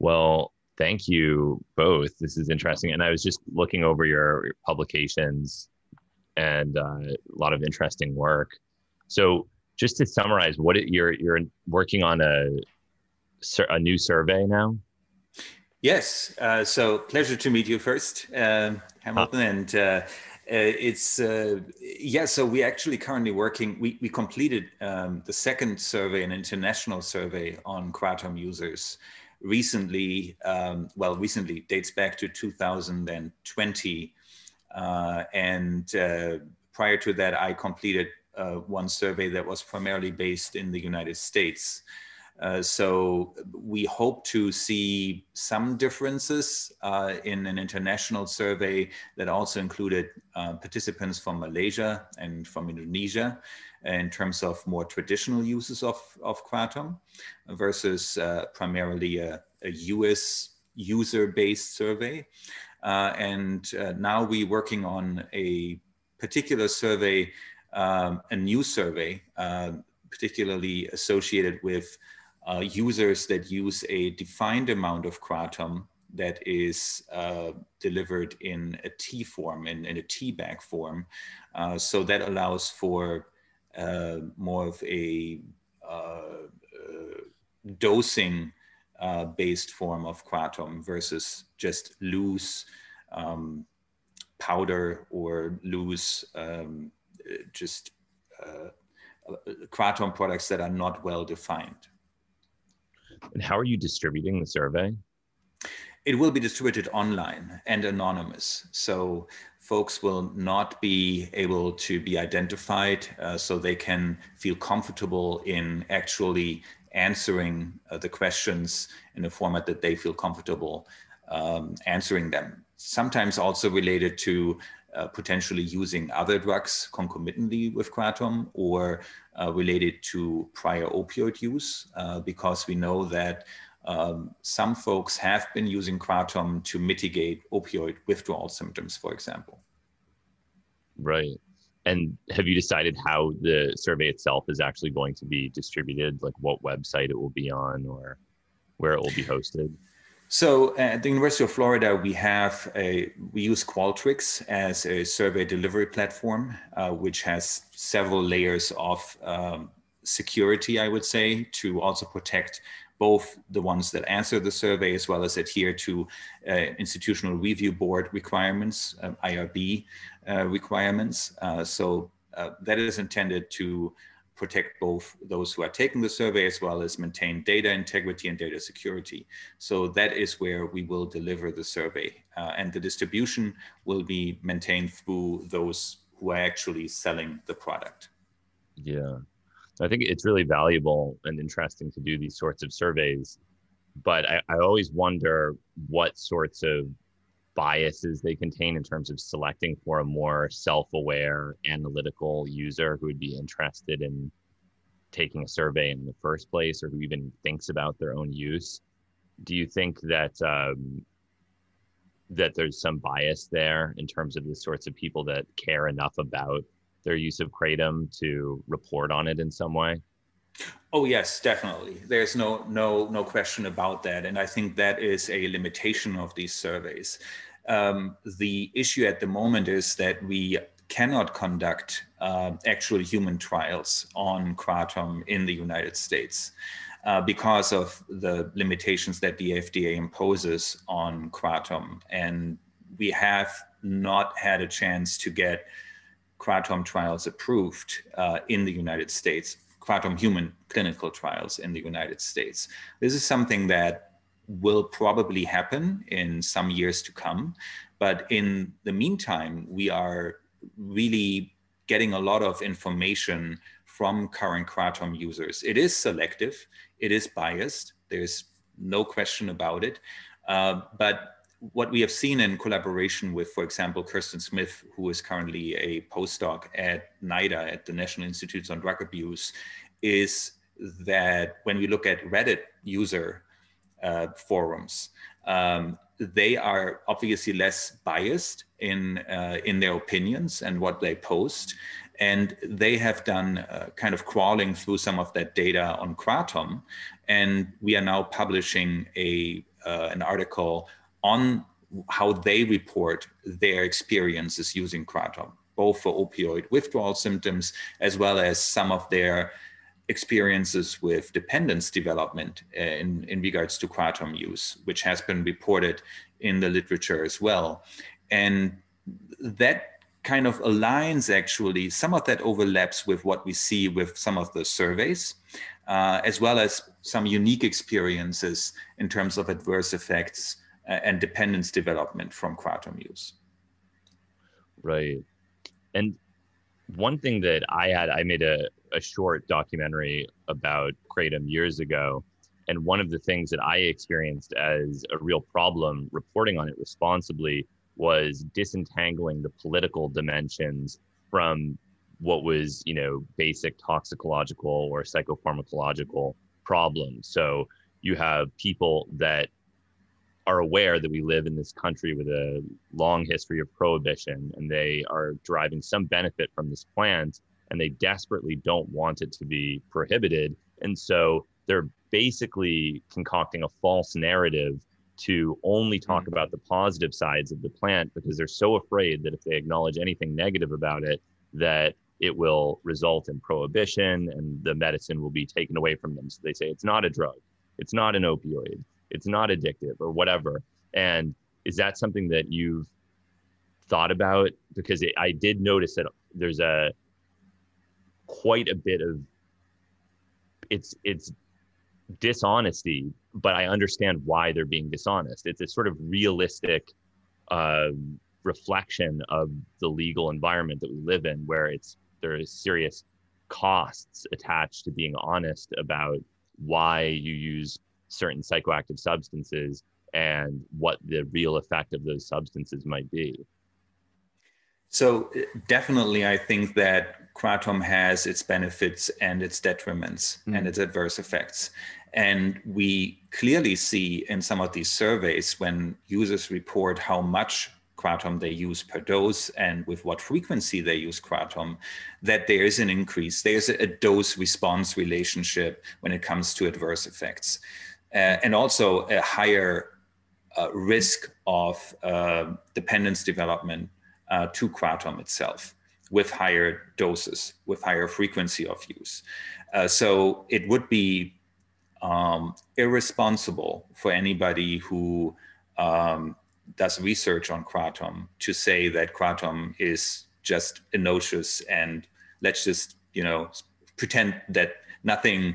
Well, thank you both. This is interesting. And I was just looking over your, publications and uh, a lot of interesting work. So, just to summarize, what it, you're you're working on a a new survey now. Yes. Uh, so pleasure to meet you first, uh, Hamilton. And uh, uh it's uh, yeah. So we actually currently working. We we completed um, the second survey, an international survey on Kratom users recently. Um, well, recently dates back to 2020, uh, and prior to that, I completed one survey that was primarily based in the United States. Uh, so we hope to see some differences uh, in an international survey that also included uh, participants from Malaysia and from Indonesia in terms of more traditional uses of, of Kratom versus uh, primarily a, a US user-based survey. Uh, and now we're working on a particular survey, um, a new survey, particularly associated with uh, users that use a defined amount of kratom that is uh, delivered in a tea form, in, in a tea bag form. Uh, so that allows for uh, more of a uh, uh, dosing based form of kratom versus just loose um, powder or loose um, just kratom products that are not well defined. And how are you distributing the survey? It will be distributed online and anonymous. So folks will not be able to be identified uh, so they can feel comfortable in actually answering uh, the questions in a format that they feel comfortable um, answering them. Sometimes also related to uh, potentially using other drugs concomitantly with kratom or uh, related to prior opioid use, uh, because we know that um, some folks have been using kratom to mitigate opioid withdrawal symptoms, for example. Right. And have you decided how the survey itself is actually going to be distributed? Like what website it will be on or where it will be hosted? So at the University of Florida, we have a, we use Qualtrics as a survey delivery platform, uh, which has several layers of um, security, I would say, to also protect both the ones that answer the survey as well as adhere to uh, institutional review board requirements, um, IRB uh, requirements. Uh, so uh, that is intended to protect both those who are taking the survey as well as maintain data integrity and data security. So that is where we will deliver the survey uh, and the distribution will be maintained through those who are actually selling the product. Yeah, I think it's really valuable and interesting to do these sorts of surveys, but I, I always wonder what sorts of biases they contain in terms of selecting for a more self-aware analytical user who would be interested in taking a survey in the first place or who even thinks about their own use. Do you think that um, that there's some bias there in terms of the sorts of people that care enough about their use of kratom to report on it in some way Oh yes, definitely. There's no no no question about that, and I think that is a limitation of these surveys. Um, the issue at the moment is that we cannot conduct uh, actual human trials on kratom in the United States. Uh, because of the limitations that the FDA imposes on kratom. And we have not had a chance to get kratom trials approved uh, in the United States kratom human clinical trials in the United States. This is something that will probably happen in some years to come. But in the meantime, we are really getting a lot of information from current kratom users. It is selective, it is biased, there's no question about it. Uh, but what we have seen in collaboration with, for example, Kirsten Smith, who is currently a postdoc at NIDA, at the National Institutes on Drug Abuse, is that when we look at Reddit user uh, forums, um, they are obviously less biased in uh, in their opinions and what they post, and they have done uh, kind of crawling through some of that data on Kratom, and we are now publishing a uh, an article on how they report their experiences using kratom, both for opioid withdrawal symptoms as well as some of their experiences with dependence development uh, in, in regards to kratom use, which has been reported in the literature as well. And that kind of aligns actually, some of that overlaps with what we see with some of the surveys, uh, as well as some unique experiences in terms of adverse effects and dependence development from kratom use. Right. And one thing that I had, I made a, a short documentary about Kratom years ago. And one of the things that I experienced as a real problem reporting on it responsibly was disentangling the political dimensions from what was, you know, basic toxicological or psychopharmacological problems. So you have people that are aware that we live in this country with a long history of prohibition and they are deriving some benefit from this plant and they desperately don't want it to be prohibited. And so they're basically concocting a false narrative to only talk mm-hmm. about the positive sides of the plant because they're so afraid that if they acknowledge anything negative about it, that it will result in prohibition and the medicine will be taken away from them. So they say it's not a drug, it's not an opioid, it's not addictive or whatever. And is that something that you've thought about? Because it, I did notice that there's a quite a bit of it's it's dishonesty, but I understand why they're being dishonest. It's a sort of realistic uh, reflection of the legal environment that we live in, where it's there is serious costs attached to being honest about why you use certain psychoactive substances and what the real effect of those substances might be. So definitely, I think that kratom has its benefits and its detriments mm. and its adverse effects. And we clearly see in some of these surveys when users report how much kratom they use per dose and with what frequency they use kratom, that there is an increase. There's a dose response relationship when it comes to adverse effects. Uh, and also a higher uh, risk of uh, dependence development to kratom itself with higher doses, with higher frequency of use. Uh, so it would be um, irresponsible for anybody who um, does research on kratom to say that kratom is just innocuous and let's just you know pretend that nothing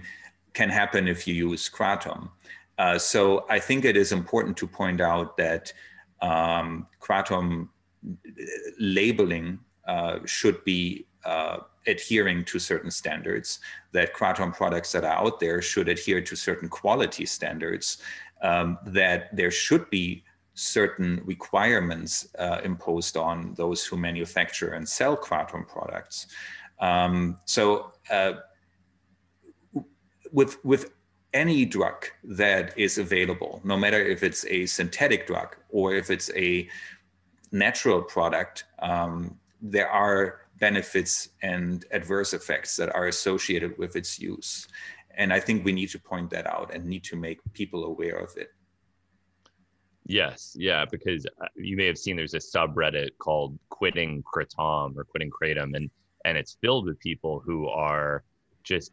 can happen if you use kratom. Uh, so I think it is important to point out that um, kratom labeling uh, should be uh, adhering to certain standards, that kratom products that are out there should adhere to certain quality standards, um, that there should be certain requirements uh, imposed on those who manufacture and sell kratom products. Um, so uh, with, with any drug that is available, no matter if it's a synthetic drug or if it's a natural product, um, there are benefits and adverse effects that are associated with its use. And I think we need to point that out and need to make people aware of it. Yes, yeah, because uh, you may have seen there's a subreddit called "Quitting Kratom" or "Quitting Kratom," and and it's filled with people who are just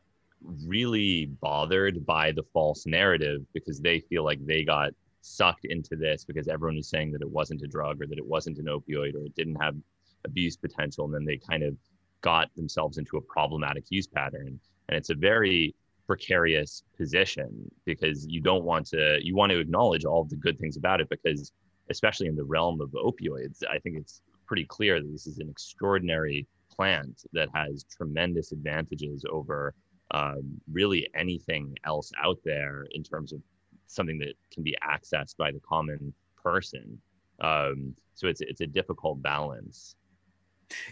really bothered by the false narrative because they feel like they got sucked into this because everyone was saying that it wasn't a drug or that it wasn't an opioid or it didn't have abuse potential. And then they kind of got themselves into a problematic use pattern. And it's a very precarious position because you don't want to you want to acknowledge all the good things about it because especially in the realm of opioids i think it's pretty clear that this is an extraordinary plant that has tremendous advantages over um, really anything else out there in terms of something that can be accessed by the common person. Um, so it's it's a difficult balance.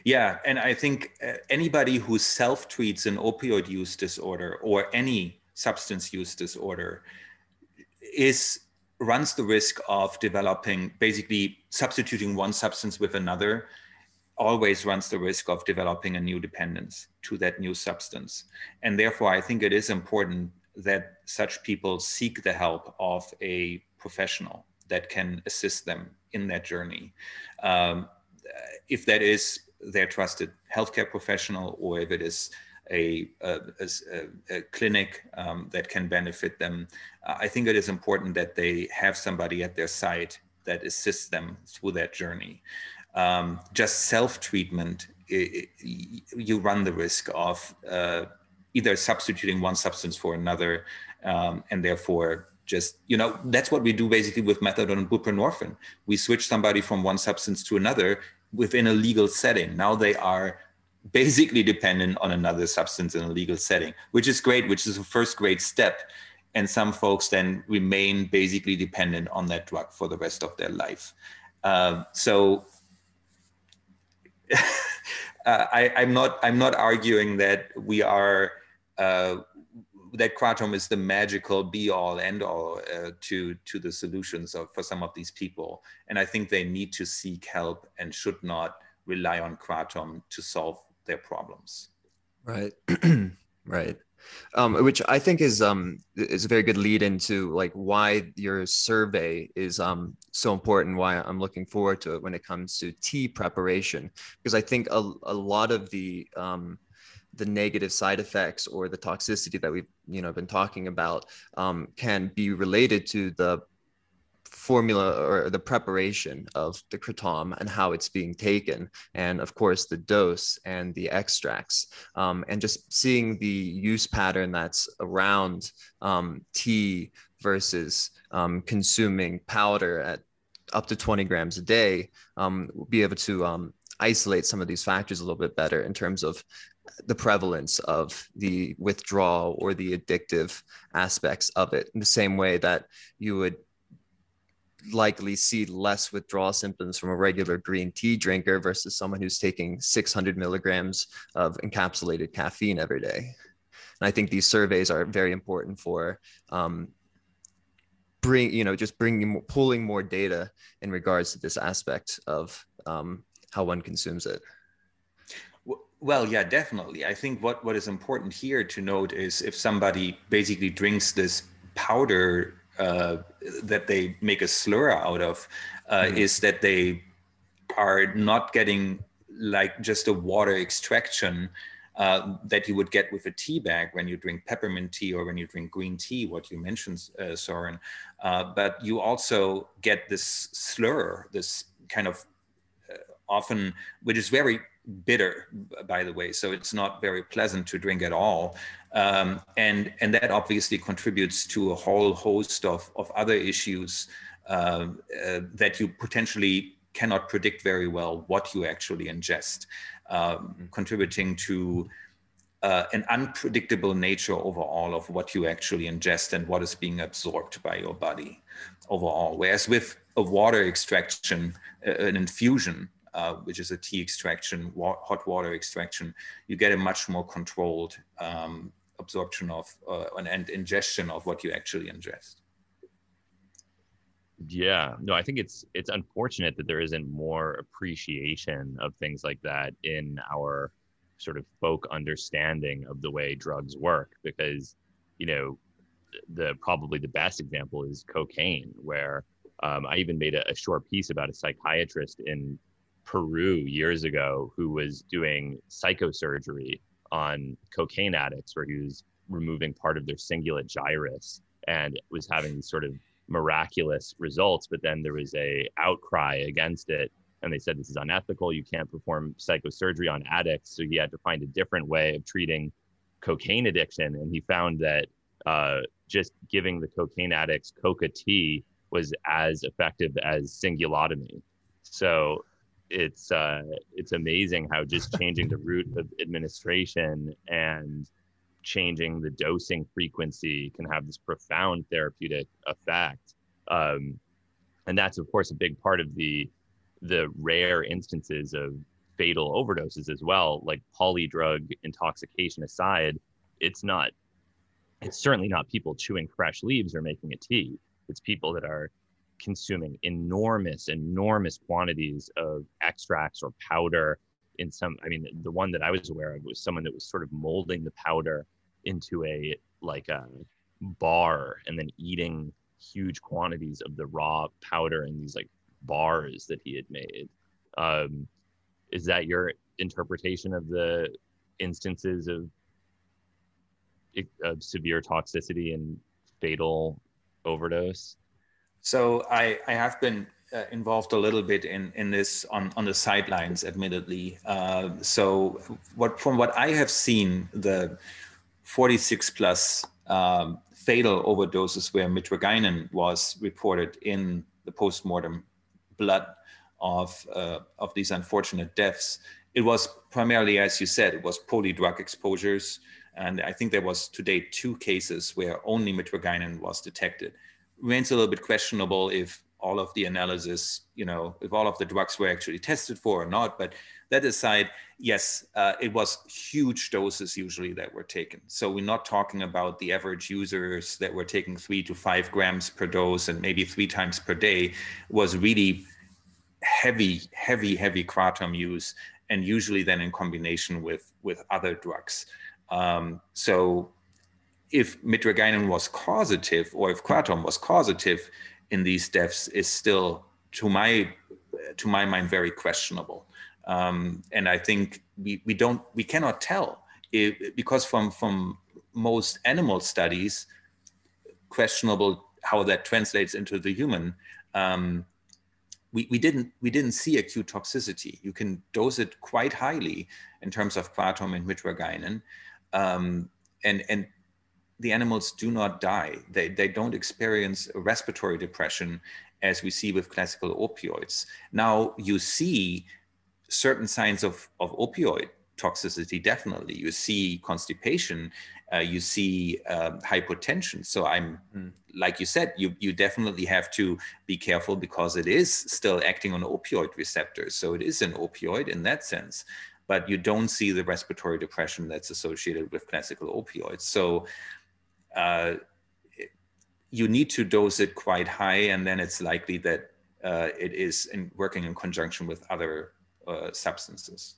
Yeah, and I think uh, anybody who self treats an opioid use disorder or any substance use disorder is runs the risk of developing basically substituting one substance with another always runs the risk of developing a new dependence to that new substance and therefore i think it is important that such people seek the help of a professional that can assist them in that journey. Um, if that is their trusted healthcare professional or if it is a, a, a, a clinic um, that can benefit them, I think it is important that they have somebody at their side that assists them through that journey. Um, just self-treatment, you run the risk of uh, either substituting one substance for another, um, and therefore just you know that's what we do basically with methadone and buprenorphine. We switch somebody from one substance to another within a legal setting. Now they are basically dependent on another substance in a legal setting, which is great, which is a first great step. And some folks then remain basically dependent on that drug for the rest of their life. Um, so uh, I, am not I'm not arguing that we are uh, that kratom is the magical be all end all uh, to to the solutions of, for some of these people. And i think they need to seek help and should not rely on kratom to solve their problems. Right. Right um, which I think is um, is a very good lead into like why your survey is um, so important. Why I'm looking forward to it when it comes to tea preparation, because I think a, a lot of the um, the negative side effects or the toxicity that we've you know been talking about um, can be related to the formula or the preparation of the kratom and how it's being taken and of course the dose and the extracts. Um, and just seeing the use pattern that's around um, tea versus um, consuming powder at up to 20 grams a day um, we'll be able to um, isolate some of these factors a little bit better in terms of the prevalence of the withdrawal or the addictive aspects of it. In the same way that you would likely see less withdrawal symptoms from a regular green tea drinker versus someone who's taking 600 milligrams of encapsulated caffeine every day. And I think these surveys are very important for um, bring you know just bringing pulling more data in regards to this aspect of um, how one consumes it. Well, yeah, definitely. I think what, what is important here to note is if somebody basically drinks this powder uh, that they make a slur out of, uh, mm-hmm. is that they are not getting like just a water extraction uh, that you would get with a tea bag when you drink peppermint tea or when you drink green tea, what you mentioned, uh, Soren. Uh, but you also get this slur, this kind of uh, often, which is very bitter, by the way. So it's not very pleasant to drink at all. Um, and, and that obviously contributes to a whole host of, of other issues uh, uh, that you potentially cannot predict very well what you actually ingest, um, contributing to uh, an unpredictable nature overall of what you actually ingest and what is being absorbed by your body overall. Whereas with a water extraction, uh, an infusion, uh, which is a tea extraction, wa hot water extraction, you get a much more controlled um, absorption of uh, and ingestion of what you actually ingest. Yeah, no, I think it's it's unfortunate that there isn't more appreciation of things like that in our sort of folk understanding of the way drugs work because you know the probably the best example is cocaine where um, I even made a, a, short piece about a psychiatrist in Peru years ago who was doing psychosurgery on cocaine addicts, where he was removing part of their cingulate gyrus and was having these sort of miraculous results. But then there was a outcry against it, and they said this is unethical. You can't perform psychosurgery on addicts, so he had to find a different way of treating cocaine addiction. And he found that uh, just giving the cocaine addicts coca tea was as effective as cingulotomy. So it's uh, it's amazing how just changing the route of administration and changing the dosing frequency can have this profound therapeutic effect. Um, and that's of course a big part of the the rare instances of fatal overdoses as well. Like polydrug intoxication aside, it's not it's certainly not people chewing fresh leaves or making a tea. It's people that are consuming enormous, enormous quantities of extracts or powder. In some, I mean, the one that I was aware of was someone that was sort of molding the powder into a like a bar and then eating huge quantities of the raw powder in these like bars that he had made. Um, is that your interpretation of the instances of, of severe toxicity and fatal overdose? So I, I have been uh, involved a little bit in, in this on, on the sidelines, admittedly. Uh, so what from what I have seen, the 46 plus um, fatal overdoses where mitragynine was reported in the postmortem blood of, uh, of these unfortunate deaths, it was primarily, as you said, it was polydrug exposures. And I think there was today two cases where only mitragynine was detected. Remains a little bit questionable if all of the analysis, you know, if all of the drugs were actually tested for or not. But that aside, yes, uh, it was huge doses usually that were taken. So we're not talking about the average users that were taking three to five grams per dose and maybe three times per day. It was really heavy, heavy, heavy kratom use, and usually then in combination with with other drugs. Um, so if mitragynine was causative or if kratom was causative, in these deaths is still, to my to my mind, very questionable. Um, and I think we, we don't we cannot tell if, because from from most animal studies, questionable how that translates into the human. Um, we, we didn't we didn't see acute toxicity. You can dose it quite highly in terms of kratom and mitragynine, um, and and the animals do not die. They, they don't experience respiratory depression as we see with classical opioids. Now you see certain signs of, of opioid toxicity, definitely. You see constipation, uh, you see uh, hypotension. So I'm, mm. like you said, you, you definitely have to be careful because it is still acting on opioid receptors. So it is an opioid in that sense but you don't see the respiratory depression that's associated with classical opioids. So uh, you need to dose it quite high, and then it's likely that uh, it is in working in conjunction with other uh, substances.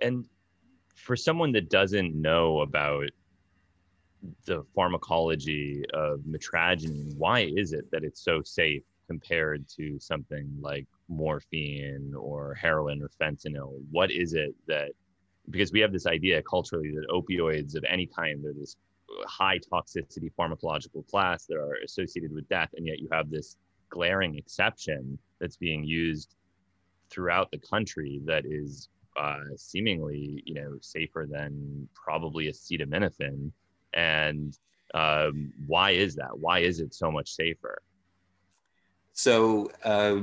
And for someone that doesn't know about the pharmacology of mitragynine, why is it that it's so safe compared to something like morphine or heroin or fentanyl? What is it that because we have this idea culturally that opioids of any kind are this high toxicity pharmacological class that are associated with death and yet you have this glaring exception that's being used throughout the country that is uh, seemingly you know safer than probably acetaminophen. And um, why is that? Why is it so much safer? So uh,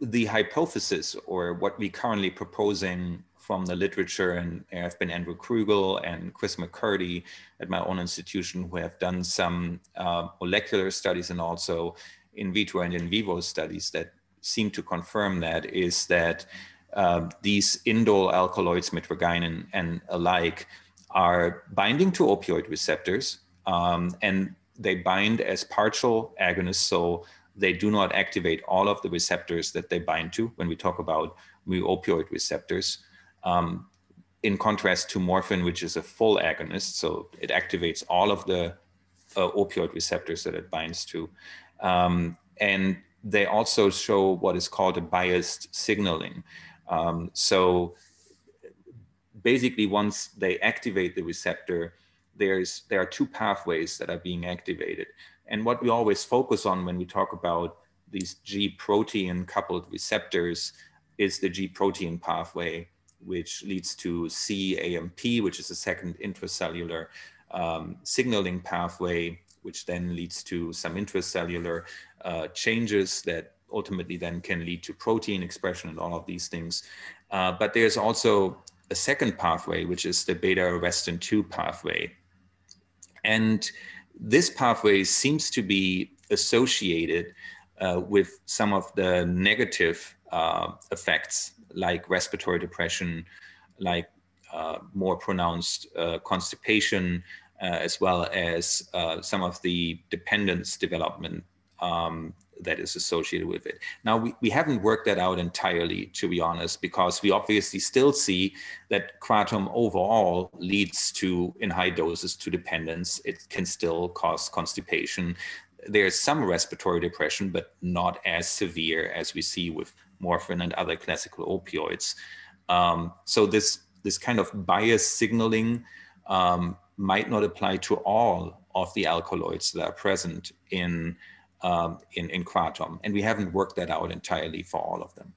the hypothesis or what we currently proposing from the literature, and there have been Andrew Krugel and Chris McCurdy at my own institution who have done some uh, molecular studies and also in vitro and in vivo studies that seem to confirm that is that uh, these indole alkaloids, mitragynine and alike, are binding to opioid receptors um, and they bind as partial agonists. So they do not activate all of the receptors that they bind to when we talk about mu opioid receptors um, in contrast to morphine, which is a full agonist. So it activates all of the uh, opioid receptors that it binds to. Um, and they also show what is called a biased signaling. Um, so basically, once they activate the receptor, there's there are two pathways that are being activated. And what we always focus on when we talk about these G protein coupled receptors is the G protein pathway which leads to CAMP, which is a second intracellular um, signaling pathway, which then leads to some intracellular uh, changes that ultimately then can lead to protein expression and all of these things. Uh, but there's also a second pathway, which is the beta arrestin 2 pathway. And this pathway seems to be associated uh, with some of the negative uh, effects like respiratory depression, like uh, more pronounced uh, constipation, uh, as well as uh, some of the dependence development um, that is associated with it. Now, we, we haven't worked that out entirely, to be honest, because we obviously still see that kratom overall leads to, in high doses, to dependence. It can still cause constipation. There's some respiratory depression, but not as severe as we see with morphine and other classical opioids. Um, so this, this kind of bias signaling um, might not apply to all of the alkaloids that are present in, um, in, in kratom. And we haven't worked that out entirely for all of them.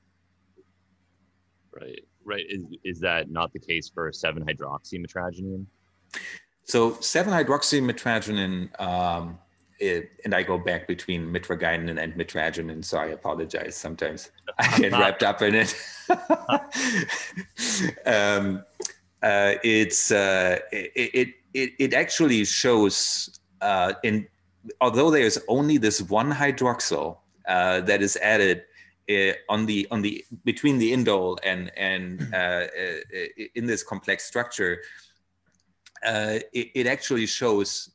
Right, right. Is, is that not the case for 7-hydroxymetragynine? So 7-hydroxymetragynine, um, it, and I go back between mitragynine and mitragynine, so I apologize. Sometimes I get wrapped up in it. um, uh, it's uh, it, it, it actually shows uh, in although there's only this one hydroxyl uh, that is added uh, on the on the between the indole and and uh, uh, in this complex structure, uh, it, it, actually shows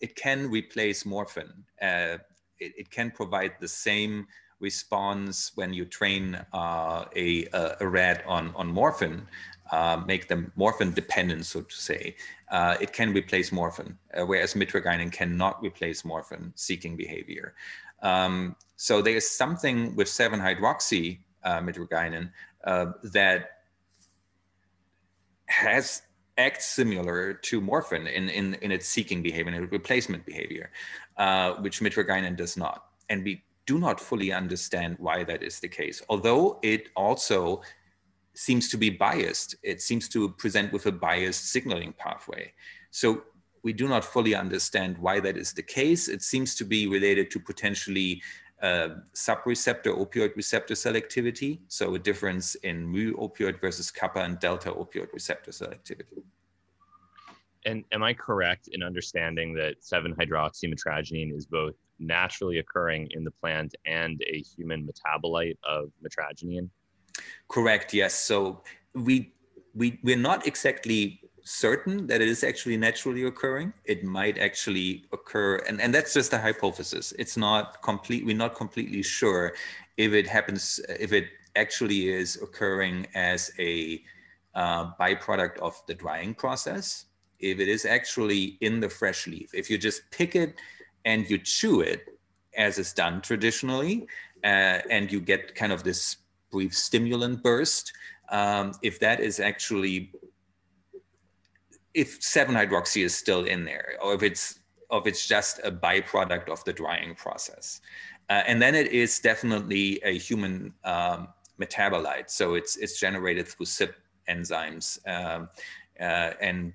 it can replace morphine. It, it, can provide the same response when you train a, a rat on on morphine uh, make them morphine dependent, so to say, uh, it can replace morphine, uh, whereas mitragynine cannot replace morphine seeking behavior. Um, so there is something with 7-hydroxy uh, mitragynine uh, that has acts similar to morphine in, in, in its seeking behavior, its replacement behavior, uh, which mitragynine does not. And we do not fully understand why that is the case, although it also seems to be biased. It seems to present with a biased signaling pathway. So we do not fully understand why that is the case. It seems to be related to potentially uh, subreceptor opioid receptor selectivity, so a difference in mu opioid versus kappa and delta opioid receptor selectivity. And am I correct in understanding that 7-hydroxymetragynine is both naturally occurring in the plant and a human metabolite of metragynine? Correct. Yes. So we we we're not exactly certain that it is actually naturally occurring. It might actually occur, and, and that's just a hypothesis. It's not complete. We're not completely sure if it happens, if it actually is occurring as a uh, byproduct of the drying process. If it is actually in the fresh leaf, if you just pick it and you chew it, as is done traditionally, uh, and you get kind of this brief stimulant burst, um, if that is actually, if 7-hydroxy is still in there, or if it's, if it's just a byproduct of the drying process. Uh, and then it is definitely a human um, metabolite. So it's, it's generated through CYP enzymes. Um, uh, and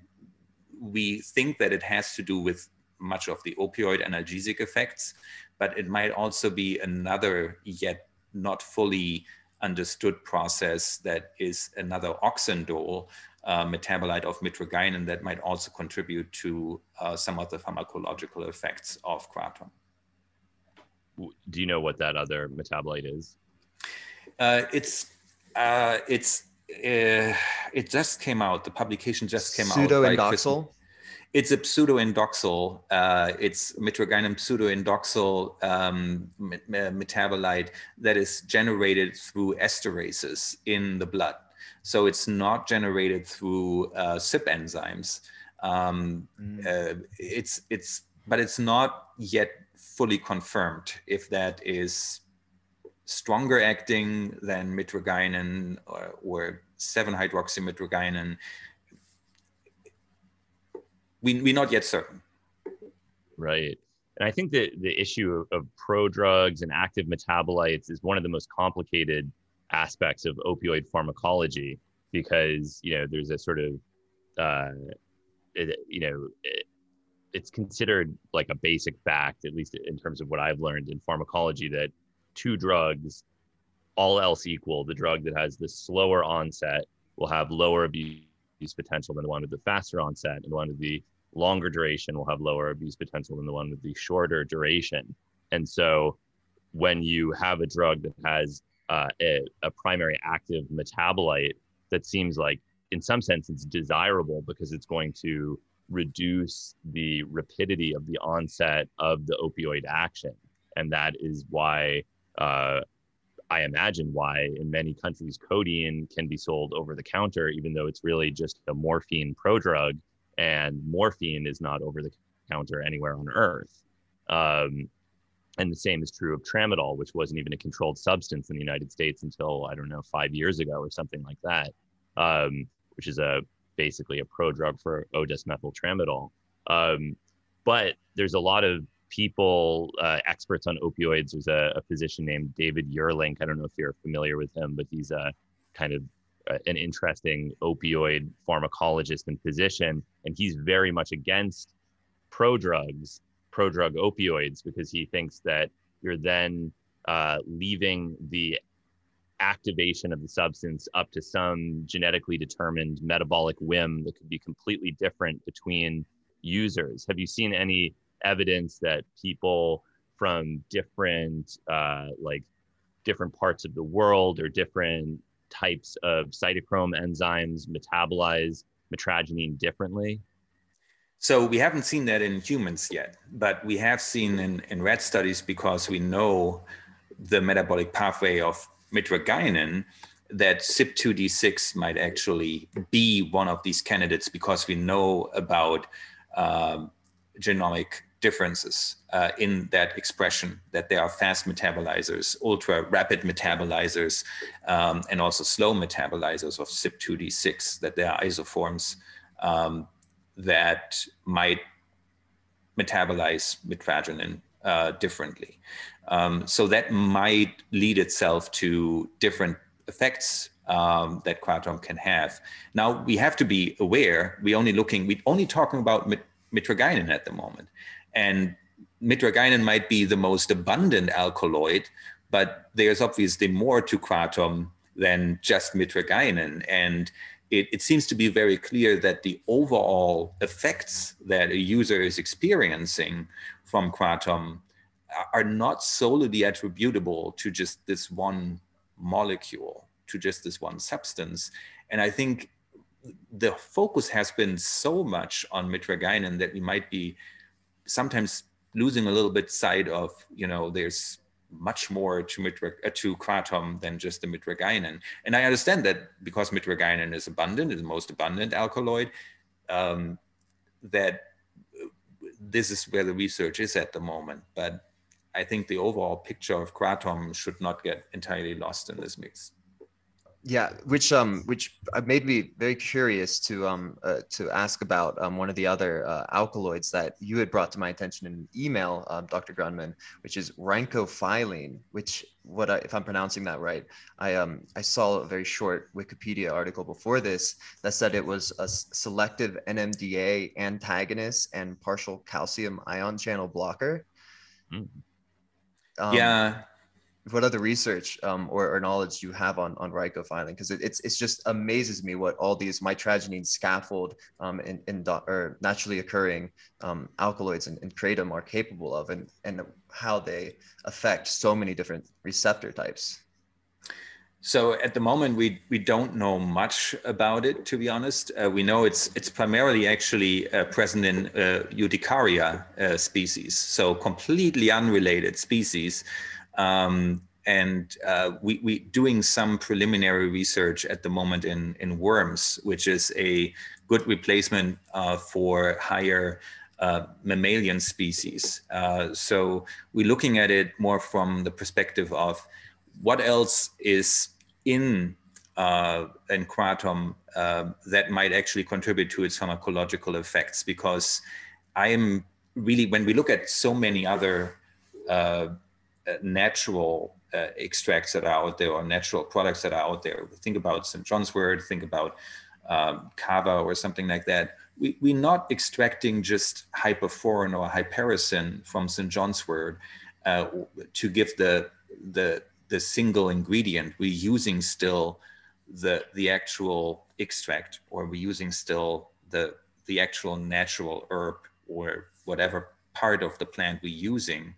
we think that it has to do with much of the opioid analgesic effects, but it might also be another yet not fully understood process that is another oxandole uh, metabolite of mitragynine that might also contribute to uh, some of the pharmacological effects of kratom. Do you know what that other metabolite is? Uh, it's uh, it's uh, it just came out. The publication just came Pseudo out. Pseudoindoxil. It's a pseudoindoxil. Uh, it's mitragynine pseudoindoxil um, metabolite that is generated through esterases in the blood. So it's not generated through uh, CYP enzymes. Um, mm. uh, it's it's but it's not yet fully confirmed if that is stronger acting than mitragynine or, or 7-hydroxymitragynine we, we're not yet certain. Right. And I think that the issue of prodrugs and active metabolites is one of the most complicated aspects of opioid pharmacology because, you know, there's a sort of, uh, it, you know, it, it's considered like a basic fact, at least in terms of what I've learned in pharmacology, that two drugs, all else equal, the drug that has the slower onset will have lower abuse potential than the one with the faster onset, and the one with the longer duration will have lower abuse potential than the one with the shorter duration. And so when you have a drug that has uh, a, a primary active metabolite that seems like in some sense it's desirable because it's going to reduce the rapidity of the onset of the opioid action and that is why uh, I imagine why in many countries codeine can be sold over the counter, even though it's really just a morphine prodrug, and morphine is not over the counter anywhere on earth. Um, and the same is true of tramadol, which wasn't even a controlled substance in the United States until I don't know five years ago or something like that, um, which is a basically a prodrug for O-desmethyltramadol. Um, but there's a lot of people, uh, experts on opioids. There's a, a, physician named David Yerlink. I don't know if you're familiar with him, but he's a kind of uh, an interesting opioid pharmacologist and physician, and he's very much against prodrugs, prodrug opioids, because he thinks that you're then uh, leaving the activation of the substance up to some genetically determined metabolic whim that could be completely different between users. Have you seen any evidence that people from different uh, like different parts of the world or different types of cytochrome enzymes metabolize mitragynine differently? So we haven't seen that in humans yet, but we have seen in, in rat studies because we know the metabolic pathway of mitragynine that CYP2D6 might actually be one of these candidates because we know about um, genomic differences uh, in that expression that there are fast metabolizers, ultra rapid metabolizers, um, and also slow metabolizers of CYP2D6, that there are isoforms um, that might metabolize mitragynine uh, differently. Um, so that might lead itself to different effects um, that kratom can have. Now we have to be aware. We're only looking. We're only talking about mit- mitragynine at the moment, and mitragynine might be the most abundant alkaloid, but there's obviously more to kratom than just mitragynine, and it, it, seems to be very clear that the overall effects that a user is experiencing from kratom are not solely attributable to just this one molecule, to just this one substance. And I think the focus has been so much on mitragynine that we might be sometimes losing a little bit sight of, you know, there's much more to uh, to kratom than just the mitragynine. And I understand that because mitragynine is abundant, is the most abundant alkaloid, um, that this is where the research is at the moment. But I think the overall picture of kratom should not get entirely lost in this mix. Yeah, which um, which made me very curious to um, uh, to ask about um, one of the other uh, alkaloids that you had brought to my attention in an email, um, Dr. Grundmann, which is rhynchophylline. Which, what I, if I'm pronouncing that right? I um, I saw a very short Wikipedia article before this that said it was a selective NMDA antagonist and partial calcium ion channel blocker. Mm. Um, yeah. What other research um, or, or, knowledge you have on on rhynchophylline? Because it, it's it's just amazes me what all these mitragynine scaffold um, do, or naturally occurring um, alkaloids and, and kratom are capable of, and and how they affect so many different receptor types. So at the moment, we we don't know much about it. To be honest, uh, we know it's it's primarily actually uh, present in uh, Urticaria uh, species, so completely unrelated species. Um, and uh, we we doing some preliminary research at the moment in in worms, which is a good replacement uh, for higher mammalian species. so we're looking at it more from the perspective of what else is in uh, in kratom uh, that might actually contribute to its pharmacological effects because I am really when we look at so many other uh, natural uh, extracts that are out there or natural products that are out there. Think about St. John's wort, think about um, kava or something like that. We, we're not extracting just hyperforin or hypericin from St. John's wort uh, to give the, the the single ingredient. We're using still the the actual extract, or we're using still the the actual natural herb or whatever part of the plant we're using,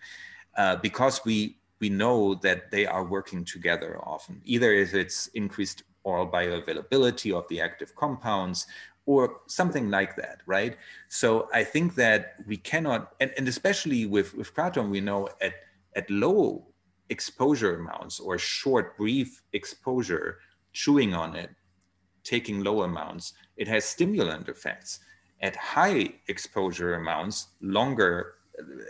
uh, because we we know that they are working together often. Either if it's increased oral bioavailability of the active compounds or something like that, right? So I think that we cannot, and, and especially with, with kratom, we know at at low exposure amounts or short, brief exposure, chewing on it, taking low amounts, it has stimulant effects. At high exposure amounts, longer,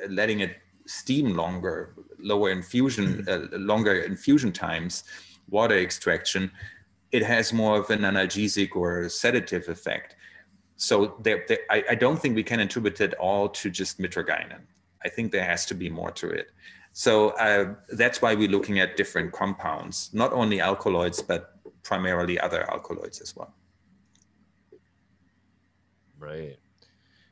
letting it steam longer, lower infusion, mm-hmm. uh, longer infusion times, water extraction, it has more of an analgesic or sedative effect. So I, I, don't think we can attribute it all to just mitragynine. I think there has to be more to it. So uh, that's why we're looking at different compounds, not only alkaloids, but primarily other alkaloids as well. Right.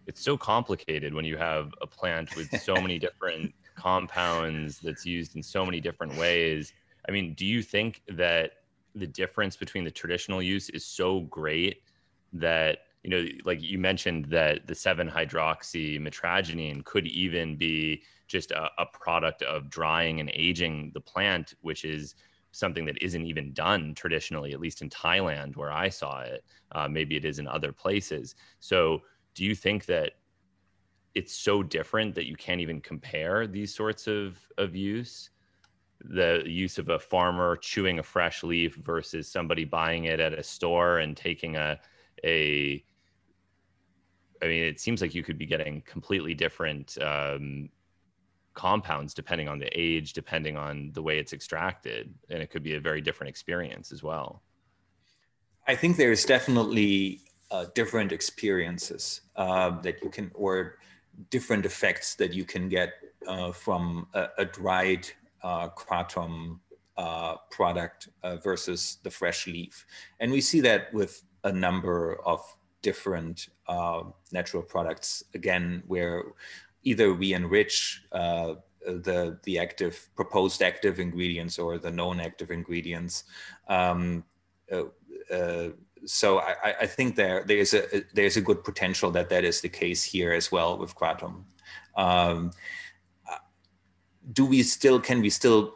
It's so complicated when you have a plant with so many different compounds that's used in so many different ways. I mean, do you think that the difference between the traditional use is so great that you know, like you mentioned that the 7-hydroxy mitragynine could even be just a, a product of drying and aging the plant, which is something that isn't even done traditionally, at least in Thailand where I saw it. Uh, maybe it is in other places. So, do you think that it's so different that you can't even compare these sorts of of use? The use of a farmer chewing a fresh leaf versus somebody buying it at a store and taking a a I mean, it seems like you could be getting completely different um, compounds depending on the age, depending on the way it's extracted, and it could be a very different experience as well. I think there's definitely uh, different experiences uh, that you can, or different effects that you can get uh, from a, a dried uh, kratom uh, product uh, versus the fresh leaf, and we see that with a number of different uh, natural products again where either we enrich the the active proposed active ingredients or the known active ingredients um, uh so I, I, think there there's a there's a good potential that that is the case here as well with kratom um, do we still can we still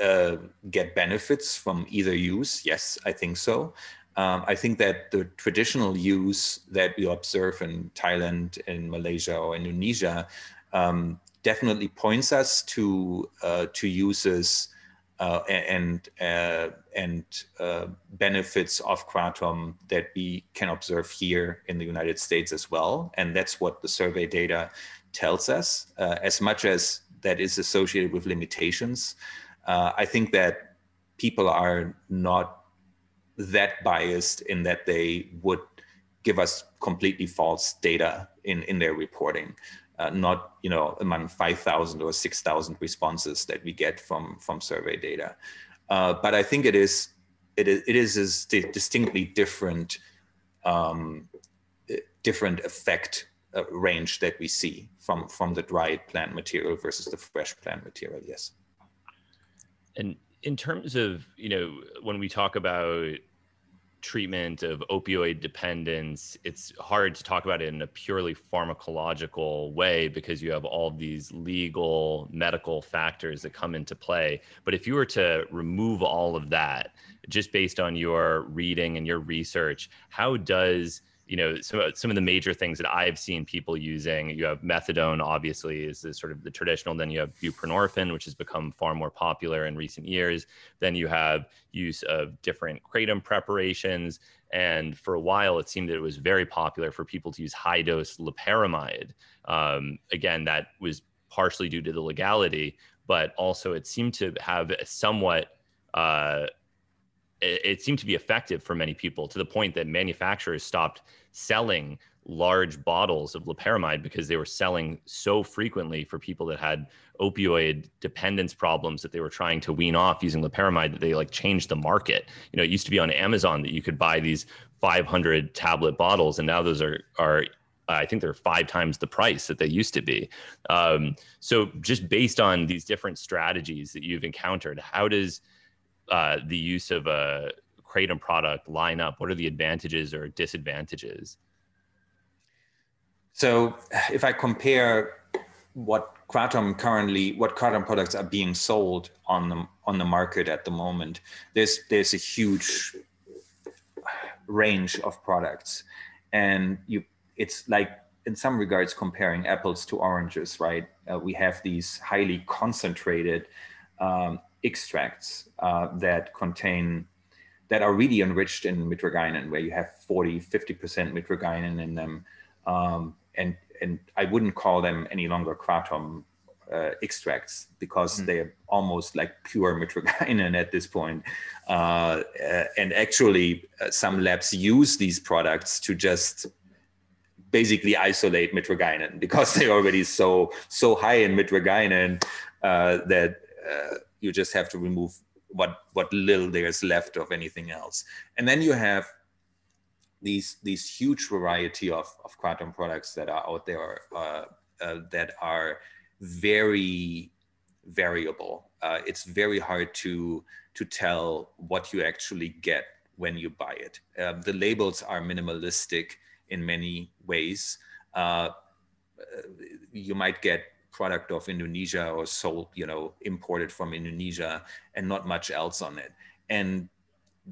uh, get benefits from either use? Yes i think so. Um, I think that the traditional use that we observe in Thailand, in Malaysia, or Indonesia um, definitely points us to uh, to uses uh, and uh, and uh, benefits of kratom that we can observe here in the United States as well, and that's what the survey data tells us. Uh, as much as that is associated with limitations, uh, I think that people are not that biased in that they would give us completely false data in, in their reporting. Uh, not you know among 5,000 or 6,000 responses that we get from from survey data, uh, but I think it is it is it is a distinctly different um, different effect uh, range that we see from from the dried plant material versus the fresh plant material. Yes. And in terms of you know when we talk about treatment of opioid dependence, it's hard to talk about it in a purely pharmacological way because you have all these legal, medical factors that come into play. But if you were to remove all of that, just based on your reading and your research, how does you know some some of the major things that I've seen people using. You have methadone, obviously, is the sort of the traditional. Then you have buprenorphine, which has become far more popular in recent years. Then you have use of different kratom preparations, and for a while, it seemed that it was very popular for people to use high dose loperamide. Um, again, that was partially due to the legality, but also it seemed to have somewhat uh, it, it seemed to be effective for many people to the point that manufacturers stopped selling large bottles of loperamide because they were selling so frequently for people that had opioid dependence problems that they were trying to wean off using loperamide that they like changed the market. You know, it used to be on Amazon that you could buy these 500 tablet bottles, and now those are are I think they're five times the price that they used to be. Um, so, just based on these different strategies that you've encountered, how does uh, the use of a kratom product line up? What are the advantages or disadvantages? So if I compare what kratom currently, what kratom products are being sold on the on the market at the moment, there's there's a huge range of products, and you it's like in some regards comparing apples to oranges, right? uh, we have these highly concentrated um, extracts uh, that contain that are really enriched in mitragynine, where you have 40, 50% mitragynine in them. Um, and, and I wouldn't call them any longer kratom uh, extracts because mm. they're almost like pure mitragynine at this point. Uh, uh, and actually, uh, some labs use these products to just basically isolate mitragynine because they're already so so high in mitragynine uh, that uh, you just have to remove what what little there's left of anything else. And then you have these these huge variety of, of kratom products that are out there uh, uh, that are very variable. Uh, it's very hard to to tell what you actually get when you buy it. Um, the labels are minimalistic in many ways. Uh, you might get product of Indonesia or sold, you know, imported from Indonesia and not much else on it. And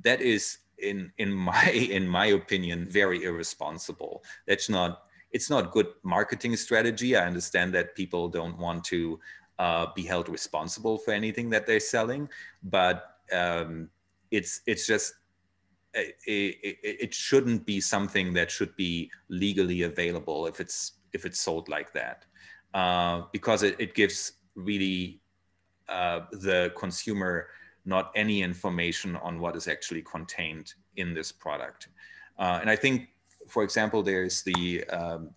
that is in in my in my opinion very irresponsible. That's not it's not good marketing strategy. I understand that people don't want to uh, be held responsible for anything that they're selling, but um, it's it's just it, it, it, shouldn't be something that should be legally available if it's if it's sold like that uh, because it, it gives really uh, the consumer not any information on what is actually contained in this product. Uh, and i think for example there's the um,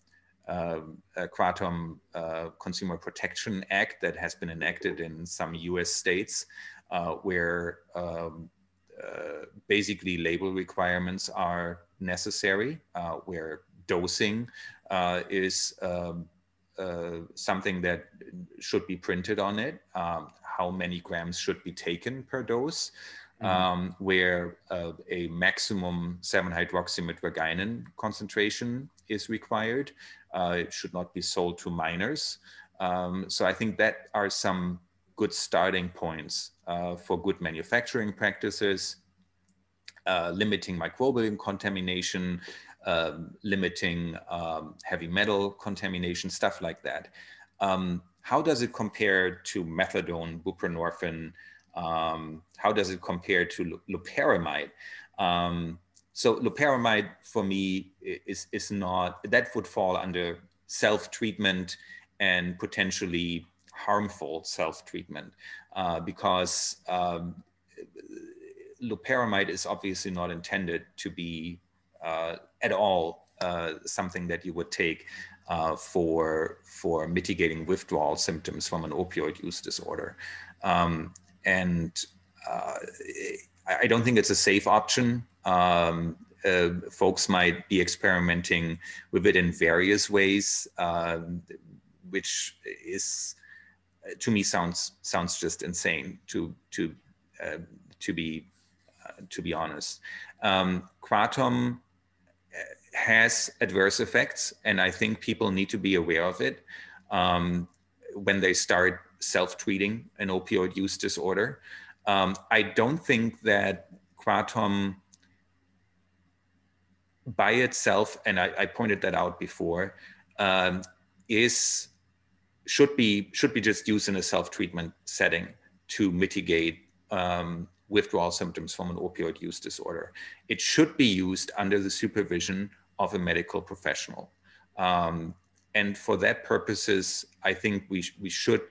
uh, Kratom uh, Consumer Protection Act that has been enacted in some US states uh, where um, basically label requirements are necessary, where dosing is um, something that should be printed on it, um, how many grams should be taken per dose. Mm-hmm. Um, where uh, a maximum 7-hydroxymitragynine concentration is required. Uh, it should not be sold to minors. Um, so I think that are some good starting points uh, for good manufacturing practices, uh, limiting microbial contamination, um, limiting um, heavy metal contamination, stuff like that. Um, how does it compare to methadone, buprenorphine? Um, how does it compare to loperamide? Um, so loperamide for me is, is not, that would fall under self-treatment and potentially harmful self-treatment uh, because loperamide is obviously not intended to be at all uh, something that you would take uh, for for mitigating withdrawal symptoms from an opioid use disorder, um, and uh, I don't think it's a safe option. Um, uh, folks might be experimenting with it in various ways, um, which is to me sounds sounds just insane to to uh, to be uh, to be honest. Um, kratom uh, has adverse effects, and I think people need to be aware of it um, when they start self-treating an opioid use disorder. Um, I don't think that kratom by itself, and I, I pointed that out before, um, is should be should be just used in a self-treatment setting to mitigate um, withdrawal symptoms from an opioid use disorder. It should be used under the supervision of a medical professional. Um, and for that purposes, I think we, we should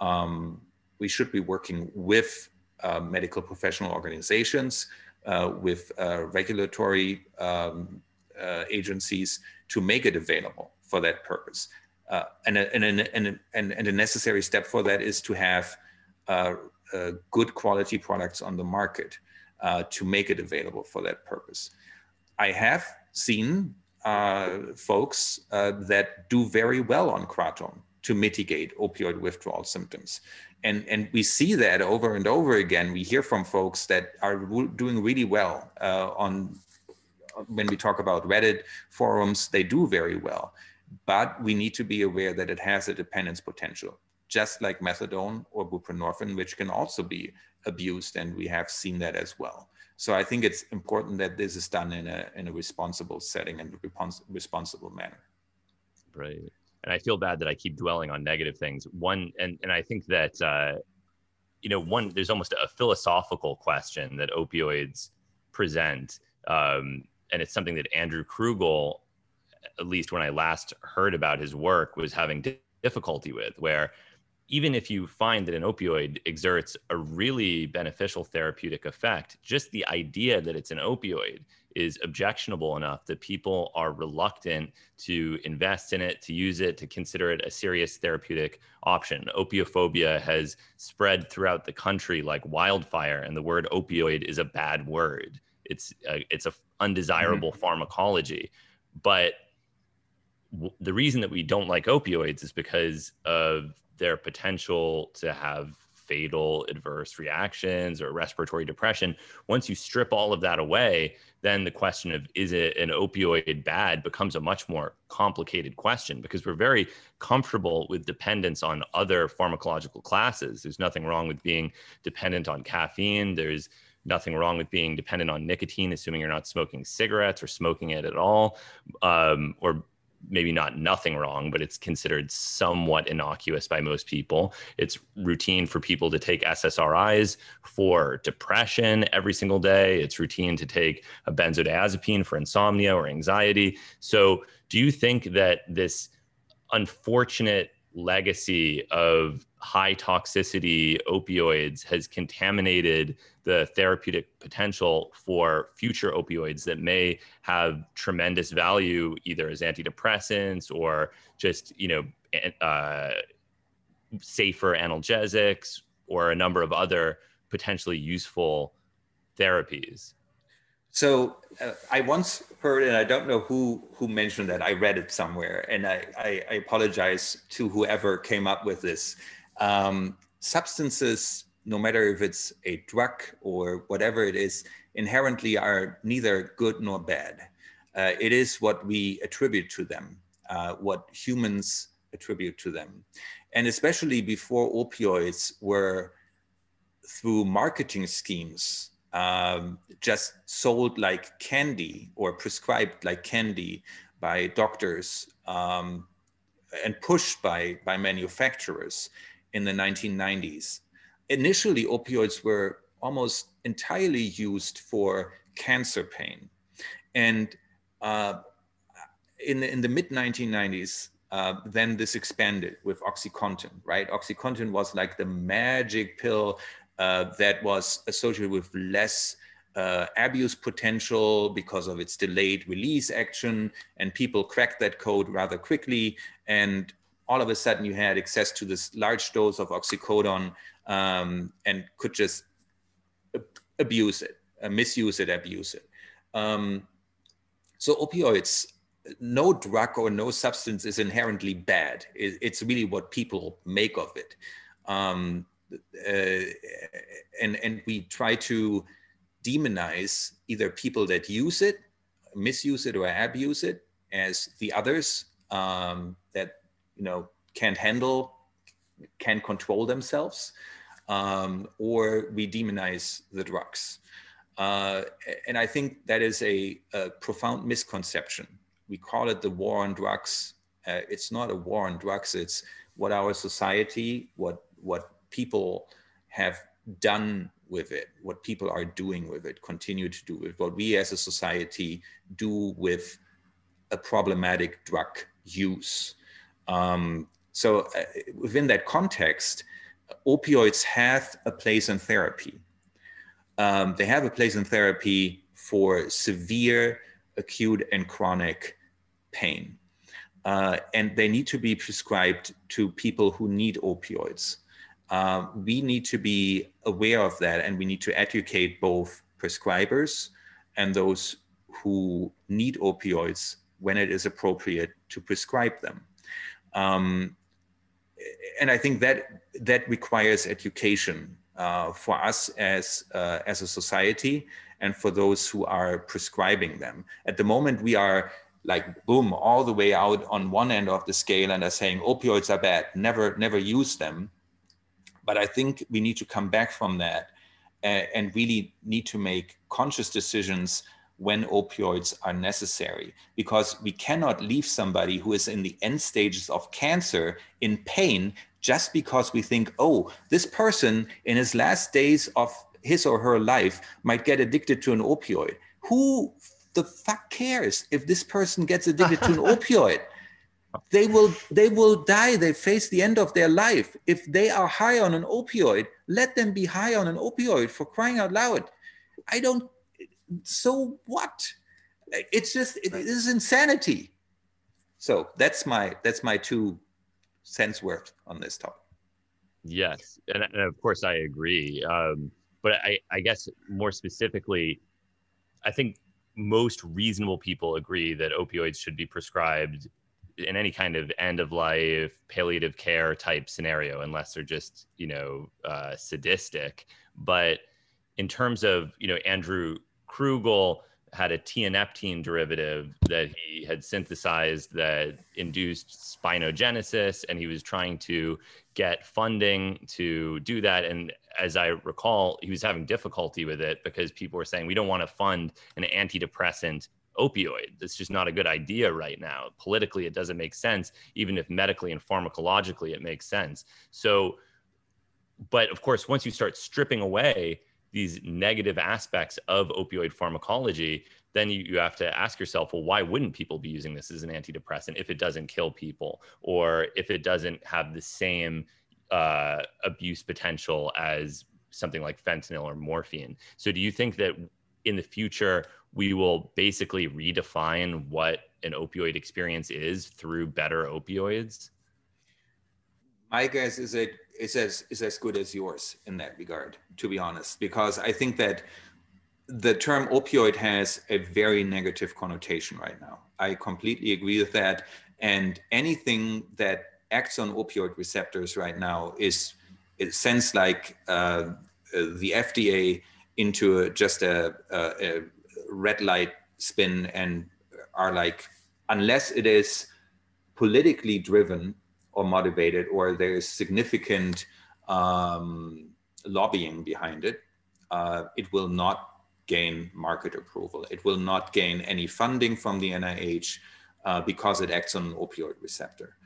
um, we should be working with uh, medical professional organizations, uh, with uh, regulatory um, uh, agencies to make it available for that purpose. Uh, and, a, and, a, and, a, and, and, a necessary step for that is to have uh, good quality products on the market to make it available for that purpose. I have seen uh, folks uh, that do very well on kratom to mitigate opioid withdrawal symptoms. And, and we see that over and over again. We hear from folks that are doing really well on when we talk about Reddit forums, they do very well but we need to be aware that it has a dependence potential, just like methadone or buprenorphine, which can also be abused, and we have seen that as well. So I think it's important that this is done in a in a responsible setting and responsible manner. Right. and I feel bad that I keep dwelling on negative things. One, and and I think that uh, you know, one there's almost a philosophical question that opioids present, um, and it's something that Andrew Kruegel, at least when I last heard about his work, was having difficulty with, where even if you find that an opioid exerts a really beneficial therapeutic effect, just the idea that it's an opioid is objectionable enough that people are reluctant to invest in it, to use it, to consider it a serious therapeutic option. Opiophobia has spread throughout the country like wildfire, and the word opioid is a bad word. It's a, it's a undesirable mm-hmm. pharmacology, but w- the reason that we don't like opioids is because of their potential to have fatal adverse reactions or respiratory depression. Once you strip all of that away, then the question of is it an opioid bad becomes a much more complicated question because we're very comfortable with dependence on other pharmacological classes. There's nothing wrong with being dependent on caffeine. There's nothing wrong with being dependent on nicotine, assuming you're not smoking cigarettes or smoking it at all, um, or maybe not nothing wrong, but it's considered somewhat innocuous by most people. It's routine for people to take SSRIs for depression every single day. It's routine to take a benzodiazepine for insomnia or anxiety. So, do you think that this unfortunate legacy of high toxicity opioids has contaminated the therapeutic potential for future opioids that may have tremendous value either as antidepressants or just you know uh, safer analgesics or a number of other potentially useful therapies so uh, I once heard, and I don't know who who mentioned that. I read it somewhere, and I, I, I apologize to whoever came up with this. Um, substances, no matter if it's a drug or whatever it is, inherently are neither good nor bad. Uh, it is what we attribute to them, uh, what humans attribute to them, and especially before opioids were through marketing schemes um, just sold like candy or prescribed like candy by doctors um, and pushed by, by manufacturers in the 1990s. Initially, opioids were almost entirely used for cancer pain. And uh, in, the, in the mid 1990s, uh, then this expanded with OxyContin, right? OxyContin was like the magic pill that was associated with less uh, abuse potential because of its delayed release action, and people cracked that code rather quickly. And all of a sudden, you had access to this large dose of oxycodone um, and could just abuse it, uh, misuse it, abuse it. Um, so opioids, no drug or no substance is inherently bad. It, it's really what people make of it. Um, uh, and and we try to demonize either people that use it, misuse it, or abuse it as the others um, that you know can't handle, can't control themselves, um, or we demonize the drugs. Uh, and I think that is a, a, profound misconception. We call it the war on drugs. Uh, it's not a war on drugs. It's what our society, what what people have done with it, what people are doing with it, continue to do with what we as a society do with a problematic drug use. Um, so, uh, within that context, opioids have a place in therapy. Um, they have a place in therapy for severe, acute, and chronic pain. Uh, and they need to be prescribed to people who need opioids uh, we need to be aware of that and we need to educate both prescribers and those who need opioids when it is appropriate to prescribe them. Um, and I think that that requires education uh, for us as uh, as a society and for those who are prescribing them. At the moment, we are like boom all the way out on one end of the scale and are saying opioids are bad, never never use them. But I think we need to come back from that and, really need to make conscious decisions when opioids are necessary because we cannot leave somebody who is in the end stages of cancer in pain just because we think, oh, this person in his last days of his or her life might get addicted to an opioid. Who the fuck cares if this person gets addicted to an opioid? They will they will die. They face the end of their life. If they are high on an opioid, let them be high on an opioid for crying out loud. I don't so what? It's just it is insanity. So that's my that's my two cents worth on this topic. Yes, and, and of course I agree. Um, but I, I guess more specifically, I think most reasonable people agree that opioids should be prescribed in any kind of end of life palliative care type scenario, unless they're just you know uh, sadistic. But in terms of you know Andrew Kruegel had a tianeptine derivative that he had synthesized that induced spinogenesis, and he was trying to get funding to do that. And as I recall, he was having difficulty with it because people were saying, we don't want to fund an antidepressant opioid. That's just not a good idea right now. Politically, it doesn't make sense, even if medically and pharmacologically it makes sense. So, but of course, once you start stripping away these negative aspects of opioid pharmacology, then you, you have to ask yourself, well, why wouldn't people be using this as an antidepressant if it doesn't kill people or if it doesn't have the same uh, abuse potential as something like fentanyl or morphine? So, do you think that in the future we will basically redefine what an opioid experience is through better opioids? My guess is it is as is as good as yours in that regard, to be honest, because I think that the term opioid has a very negative connotation right now. I completely agree with that. And anything that acts on opioid receptors right now is it sends like uh, the FDA into a, just a, a, a red light spin and are like, unless it is politically driven or motivated or there is significant um, lobbying behind it, uh, it will not gain market approval. It will not gain any funding from the NIH uh, because it acts on an opioid receptor.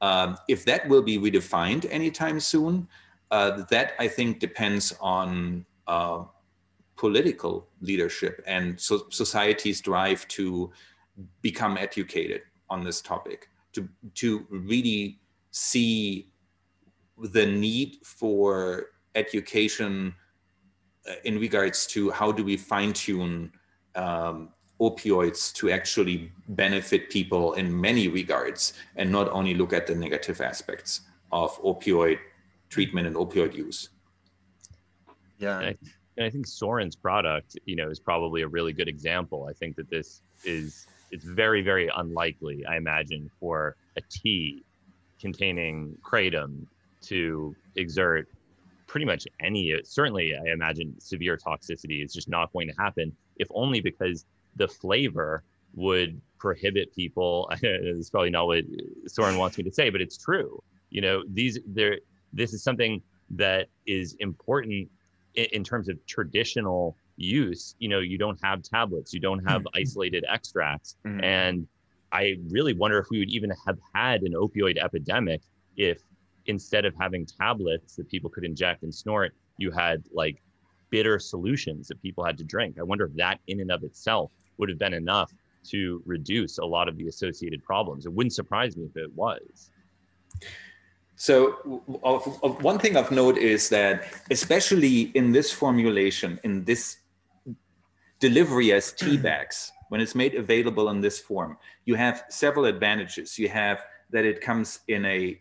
Um, if that will be redefined anytime soon, uh, that I think depends on uh, political leadership and so society's drive to become educated on this topic, to, to really see the need for education uh, in regards to how do we fine tune um, opioids to actually benefit people in many regards and not only look at the negative aspects of opioid treatment and opioid use. Yeah. And I, and I think Soren's product, you know, is probably a really good example. I think that this is it's very, very unlikely, I imagine, for a tea containing kratom to exert pretty much any certainly i imagine severe toxicity is just not going to happen if only because the flavor would prohibit people it's probably not what soren wants me to say but it's true you know these there this is something that is important in, in terms of traditional use you know you don't have tablets you don't have mm-hmm. isolated extracts mm-hmm. and I really wonder if we would even have had an opioid epidemic if instead of having tablets that people could inject and snort, you had like bitter solutions that people had to drink. I wonder if that in and of itself would have been enough to reduce a lot of the associated problems. It wouldn't surprise me if it was. So, one thing of note is that, especially in this formulation, in this delivery as tea bags, when it's made available in this form, you have several advantages. You have that it comes in a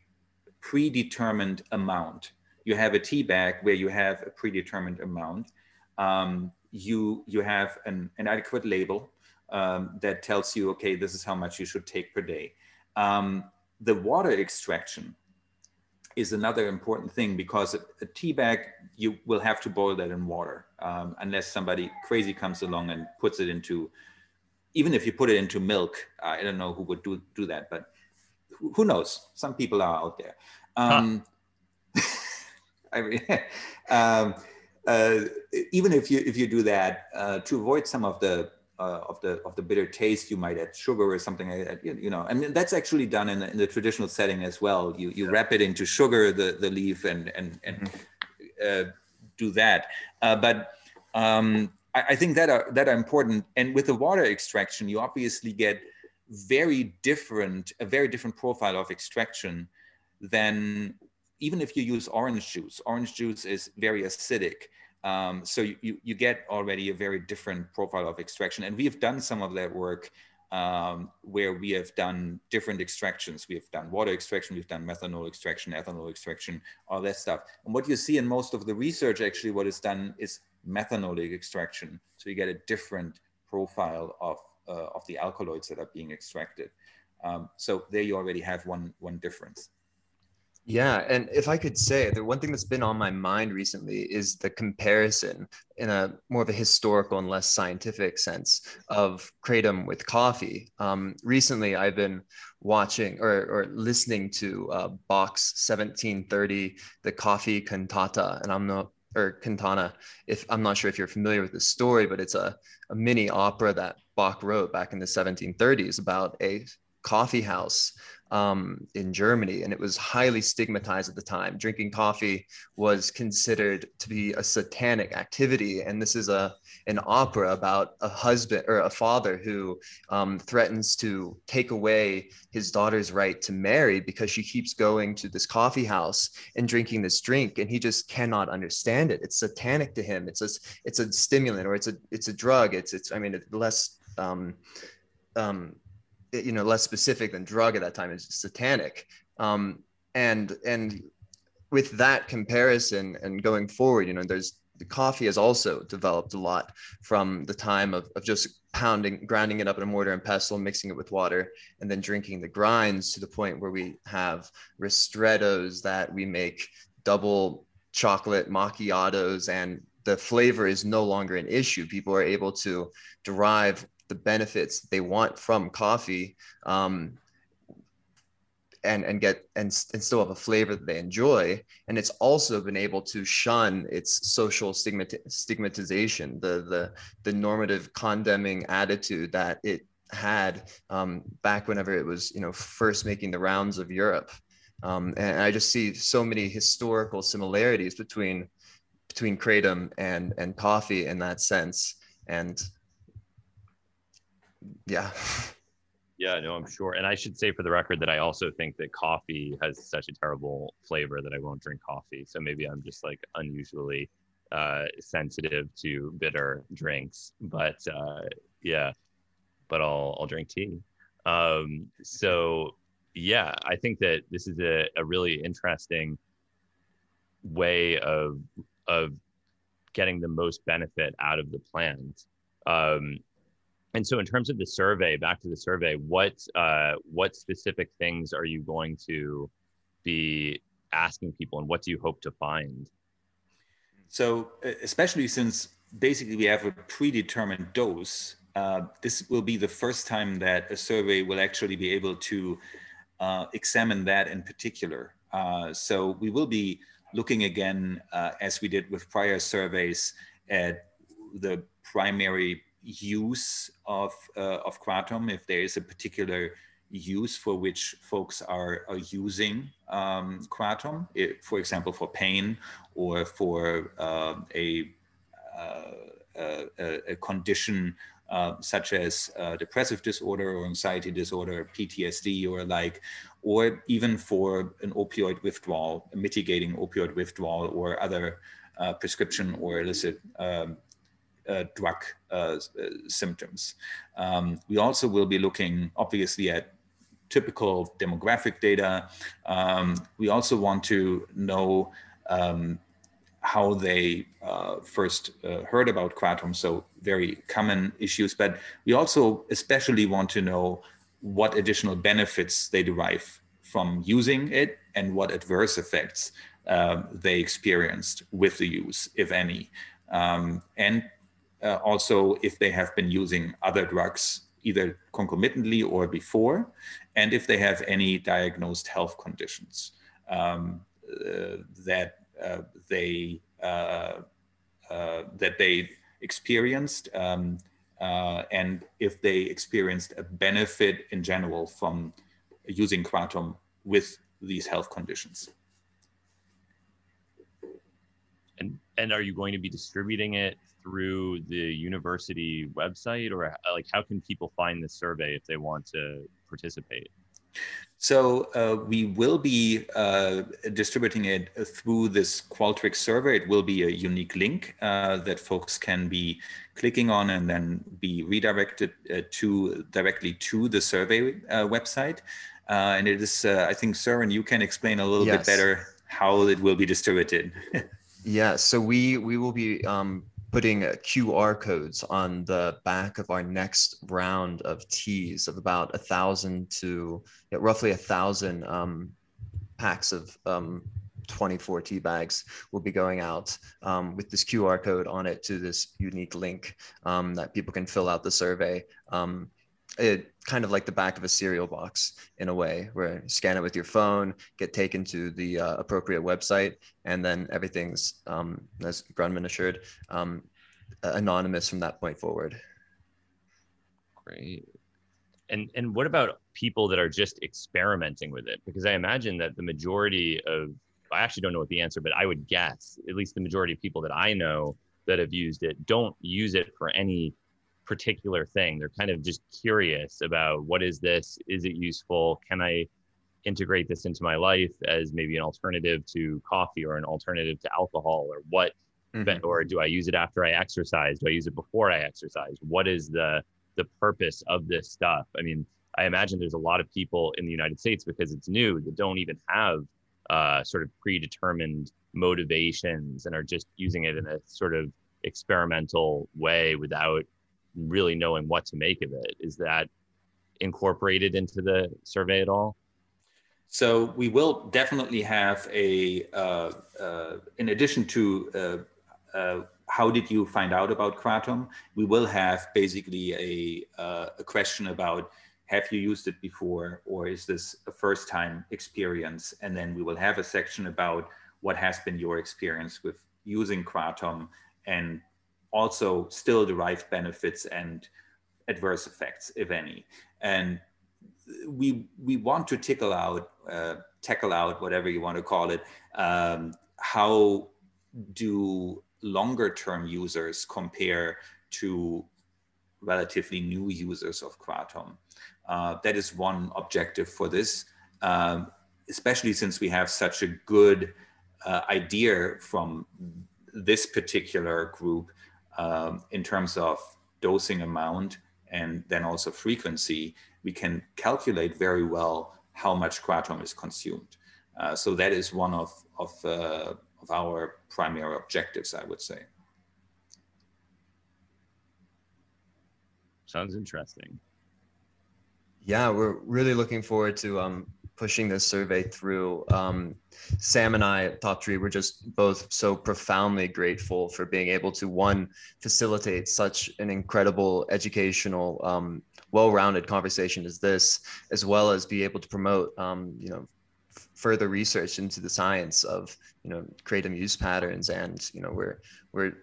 predetermined amount. You have a tea bag where you have a predetermined amount. Um, you you have an, an adequate label um, that tells you, okay, this is how much you should take per day. Um, the water extraction is another important thing because a, a, tea bag you will have to boil that in water um, unless somebody crazy comes along and puts it into even if you put it into milk, I don't know who would do, do that, but who, who knows? Some people are out there. Um, huh. I mean, um, uh, even if you if you do that uh, to avoid some of the uh, of the of the bitter taste, you might add sugar or something like that. You, you know, and that's actually done in the, in the traditional setting as well. You you yeah. wrap it into sugar, the the leaf, and and and mm-hmm. uh, do that. Uh, but um, I, I, think that are that are important. And with the water extraction, you obviously get very different a very different profile of extraction than even if you use orange juice. Orange juice is very acidic um, so you, you get already a very different profile of extraction. And we have done some of that work um, where we have done different extractions. We have done water extraction, we've done methanol extraction, ethanol extraction, all that stuff. And what you see in most of the research, actually, what is done is methanolic extraction. So you get a different profile of, uh, of the alkaloids that are being extracted. Um, so there you already have one, one difference. Yeah, and if I could say, the one thing that's been on my mind recently is the comparison in a more of a historical and less scientific sense of kratom with coffee. Um, recently, I've been watching or, or listening to uh, Bach's 1730, the Coffee Cantata, and I'm not or Cantata. If I'm not sure if you're familiar with the story, but it's a, a mini opera that Bach wrote back in the 1730s about a coffee house um, in Germany, and it was highly stigmatized at the time. Drinking coffee was considered to be a satanic activity, and this is a an opera about a husband or a father who um, threatens to take away his daughter's right to marry because she keeps going to this coffee house and drinking this drink, and he just cannot understand it. It's satanic to him. It's a it's a stimulant or it's a it's a drug. It's it's I mean it's less um, um, you know less specific than drug at that time is satanic. Um, and and with that comparison and going forward you know there's the coffee has also developed a lot from the time of, of just pounding grinding it up in a mortar and pestle mixing it with water and then drinking the grinds to the point where we have ristrettos that we make double chocolate macchiatos and the flavor is no longer an issue. People are able to derive the benefits they want from coffee um, and and get and, and still have a flavor that they enjoy. And it's also been able to shun its social stigmat- stigmatization the the the normative condemning attitude that it had um, back whenever it was you know first making the rounds of Europe. Um, and I just see so many historical similarities between between kratom and and coffee in that sense. And yeah. Yeah, no, I'm sure. And I should say for the record that I also think that coffee has such a terrible flavor that I won't drink coffee. So maybe I'm just like unusually uh, sensitive to bitter drinks. But uh, yeah, but I'll I'll drink tea. Um, so yeah, I think that this is a, a really interesting way of of getting the most benefit out of the plant. Um, and so in terms of the survey back to the survey what uh, what specific things are you going to be asking people and what do you hope to find? So especially since basically we have a predetermined dose uh, this will be the first time that a survey will actually be able to uh, examine that in particular. Uh, so we will be looking again uh, as we did with prior surveys at the primary use of, uh, of Kratom, if there is a particular use for which folks are, are using um, it, for example, for pain or for uh, a, uh, a, a, condition uh, such as uh, depressive disorder or anxiety disorder, PTSD or like, or even for an opioid withdrawal, mitigating opioid withdrawal or other uh, prescription or illicit um, uh, drug uh, symptoms. Um, we also will be looking obviously at typical demographic data. Um, we also want to know um, how they uh, first uh, heard about kratom, so very common issues, but we also especially want to know what additional benefits they derive from using it and what adverse effects uh, they experienced with the use, if any. Um, and uh, also if they have been using other drugs either concomitantly or before, and if they have any diagnosed health conditions um, uh, that uh, they uh, uh, that they experienced um, uh, and if they experienced a benefit in general from using kratom with these health conditions. And and are you going to be distributing it through the university website, or like how can people find the survey if they want to participate? So uh, we will be uh, distributing it through this Qualtrics server. It will be a unique link uh, that folks can be clicking on and then be redirected uh, to directly to the survey uh, website. Uh, and it is, I think, Søren, you can explain a little yes. bit better how it will be distributed. yeah, so we we will be um, putting QR codes on the back of our next round of teas of about a thousand to yeah, roughly a thousand um, packs of um, 24 tea bags will be going out um, with this QR code on it to this unique link um, that people can fill out the survey. Um, it kind of like the back of a cereal box in a way where you scan it with your phone get taken to the uh, appropriate website and then everything's um, as Grundmann assured um, anonymous from that point forward. Great. And and what about people that are just experimenting with it? Because i imagine that the majority of i actually don't know what the answer but i would guess at least the majority of people that i know that have used it don't use it for any particular thing. They're kind of just curious about what is this? Is it useful? Can I integrate this into my life as maybe an alternative to coffee or an alternative to alcohol or what mm-hmm. or do I use it after I exercise? Do I use it before I exercise? What is the the purpose of this stuff? I mean, I imagine there's a lot of people in the United States because it's new that don't even have uh, sort of predetermined motivations and are just using it in a sort of experimental way without really knowing what to make of it. Is that incorporated into the survey at all? So we will definitely have a, uh, uh, in addition to uh, uh how did you find out about Kratom, we will have basically a, uh, a question about have you used it before or is this a first time experience? And then we will have a section about what has been your experience with using Kratom and also still derive benefits and adverse effects, if any. And we we want to tickle out, uh, tackle out, whatever you want to call it. Um, how do longer term users compare to relatively new users of Kratom? Uh, that is one objective for this, um, especially since we have such a good uh, idea from this particular group um, in terms of dosing amount and then also frequency, we can calculate very well how much kratom is consumed. Uh, so that is one of, of, uh, of our primary objectives, I would say. Sounds interesting. Yeah, we're really looking forward to um, pushing this survey through. Um, Sam and I at Top Tree were just both so profoundly grateful for being able to one facilitate such an incredible educational, um, well-rounded conversation as this, as well as be able to promote, um, you know, further research into the science of you know kratom use patterns, and you know we're we're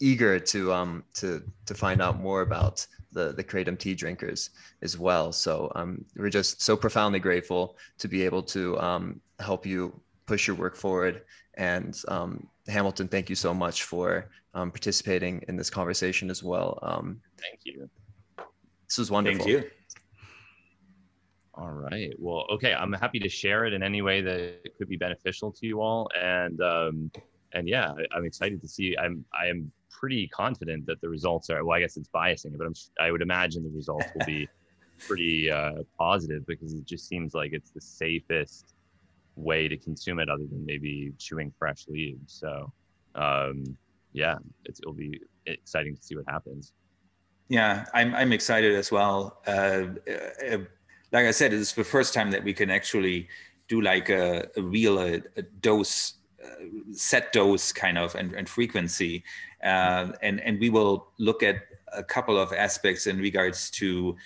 eager to um to to find out more about the the kratom tea drinkers as well. So um, we're just so profoundly grateful to be able to um, help you push your work forward. And um, Hamilton, thank you so much for um, participating in this conversation as well. Um, thank you. This was wonderful. Thank you. All right. Well, okay. I'm happy to share it in any way that could be beneficial to you all. And um, and yeah, I, am excited to see. I'm I am pretty confident that the results are. Well, I guess it's biasing, but I'm I would imagine the results will be pretty uh, positive because it just seems like it's the safest way to consume it, other than maybe chewing fresh leaves. So, um, yeah, it'll be exciting to see what happens. Yeah, I'm I'm excited as well. Uh, uh, like I said, it's the first time that we can actually do like a, a real a, a dose set dose kind of and, and frequency. Uh, and, and we will look at a couple of aspects in regards to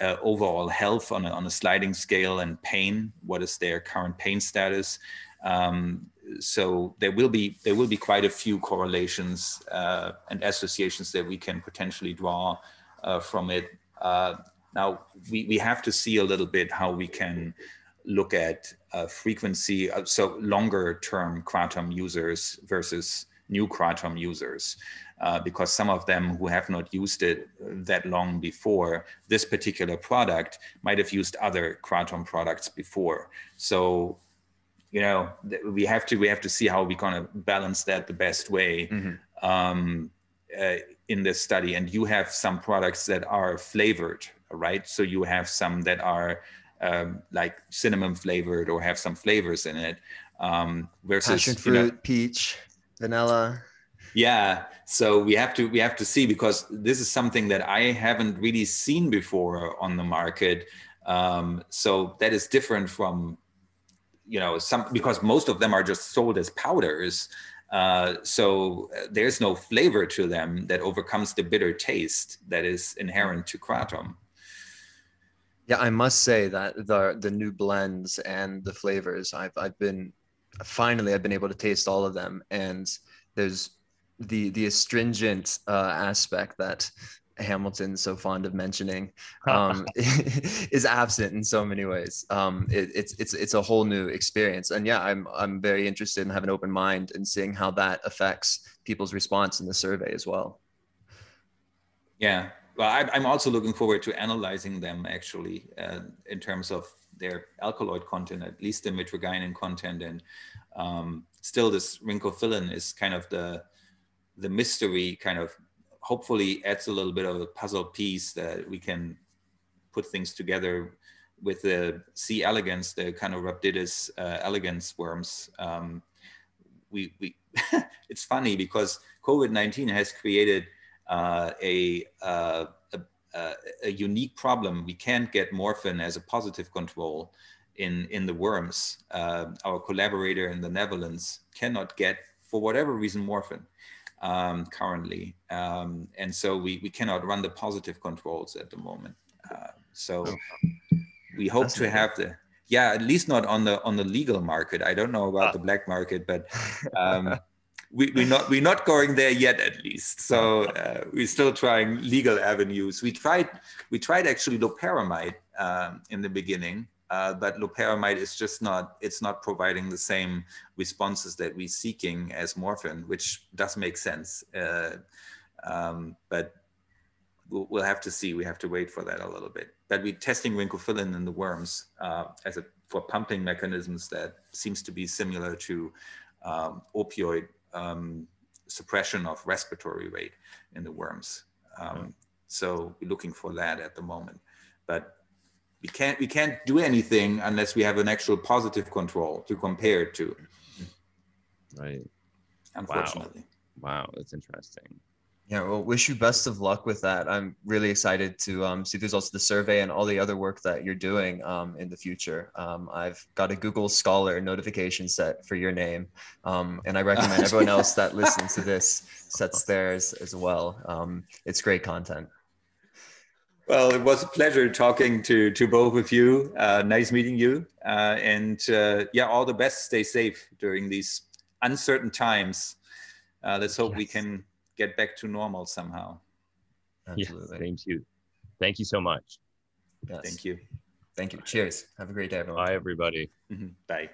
uh, overall health on a, on a sliding scale and pain. What is their current pain status? Um, so there will be there will be quite a few correlations uh, and associations that we can potentially draw uh, from it. Uh, now we, we have to see a little bit how we can look at uh, frequency, uh, so longer term kratom users versus new kratom users. Uh, because some of them who have not used it that long before this particular product might have used other kratom products before. So, you know, we have to we have to see how we're going to balance that the best way mm-hmm. um, uh, in this study. And you have some products that are flavored, right? So you have some that are um, like cinnamon flavored or have some flavors in it. Um, versus passion fruit, you know, peach, vanilla. Yeah, so we have to we have to see because this is something that I haven't really seen before on the market. Um, so that is different from you know some because most of them are just sold as powders. Uh, so uh, there's no flavor to them that overcomes the bitter taste that is inherent to kratom. Yeah, I must say that the the new blends and the flavors, I've I've been finally I've been able to taste all of them, and there's the the astringent uh, aspect that Hamilton's so fond of mentioning um, is absent in so many ways. Um, it, it's it's it's a whole new experience, and yeah, I'm I'm very interested in having an open mind and seeing how that affects people's response in the survey as well. Yeah, well, I, am also looking forward to analyzing them actually uh, in terms of their alkaloid content, at least the mitragynine content, and um, still this rhynchophylline is kind of the the mystery kind of hopefully adds a little bit of a puzzle piece that we can put things together with the C. elegans, the Caenorhabditis uh, elegans worms. Um, we, we it's funny because COVID-19 has created uh, a, uh, a, a, unique problem. We can't get morphine as a positive control in, in the worms. Uh, our collaborator in the Netherlands cannot get, for whatever reason, morphine um, currently. Um, and so we, we cannot run the positive controls at the moment. Uh, so oh. we hope That's to have the, yeah, at least not on the on the legal market. I don't know about ah. the black market, but um, we, we're not we're not going there yet, at least. So uh, we're still trying legal avenues. We tried we tried actually loperamide um, in the beginning, uh, but loperamide is just not it's not providing the same responses that we're seeking as morphine which does make sense uh, um, but we'll, we'll, have to see we have to wait for that a little bit but we're testing rhynchophylline in the worms uh, as a for pumping mechanisms that seems to be similar to um, opioid um, suppression of respiratory rate in the worms. Um, so we're looking for that at the moment. But we can't we can't do anything unless we have an actual positive control to compare it to. Right. Unfortunately. Wow, wow that's interesting yeah well wish you best of luck with that i'm really excited to um, see the results of the survey and all the other work that you're doing um, in the future um, i've got a google scholar notification set for your name um, and i recommend everyone else that listens to this sets theirs as well um, it's great content well, it was a pleasure talking to, to both of you. Uh, nice meeting you. Uh, and uh, yeah, all the best. Stay safe during these uncertain times. Uh, let's hope yes. we can get back to normal somehow. Absolutely. Yes, thank you. Thank you so much. Yes. Thank you. Thank you. Cheers. Have a great day, everyone. Bye, everybody. Mm-hmm. Bye.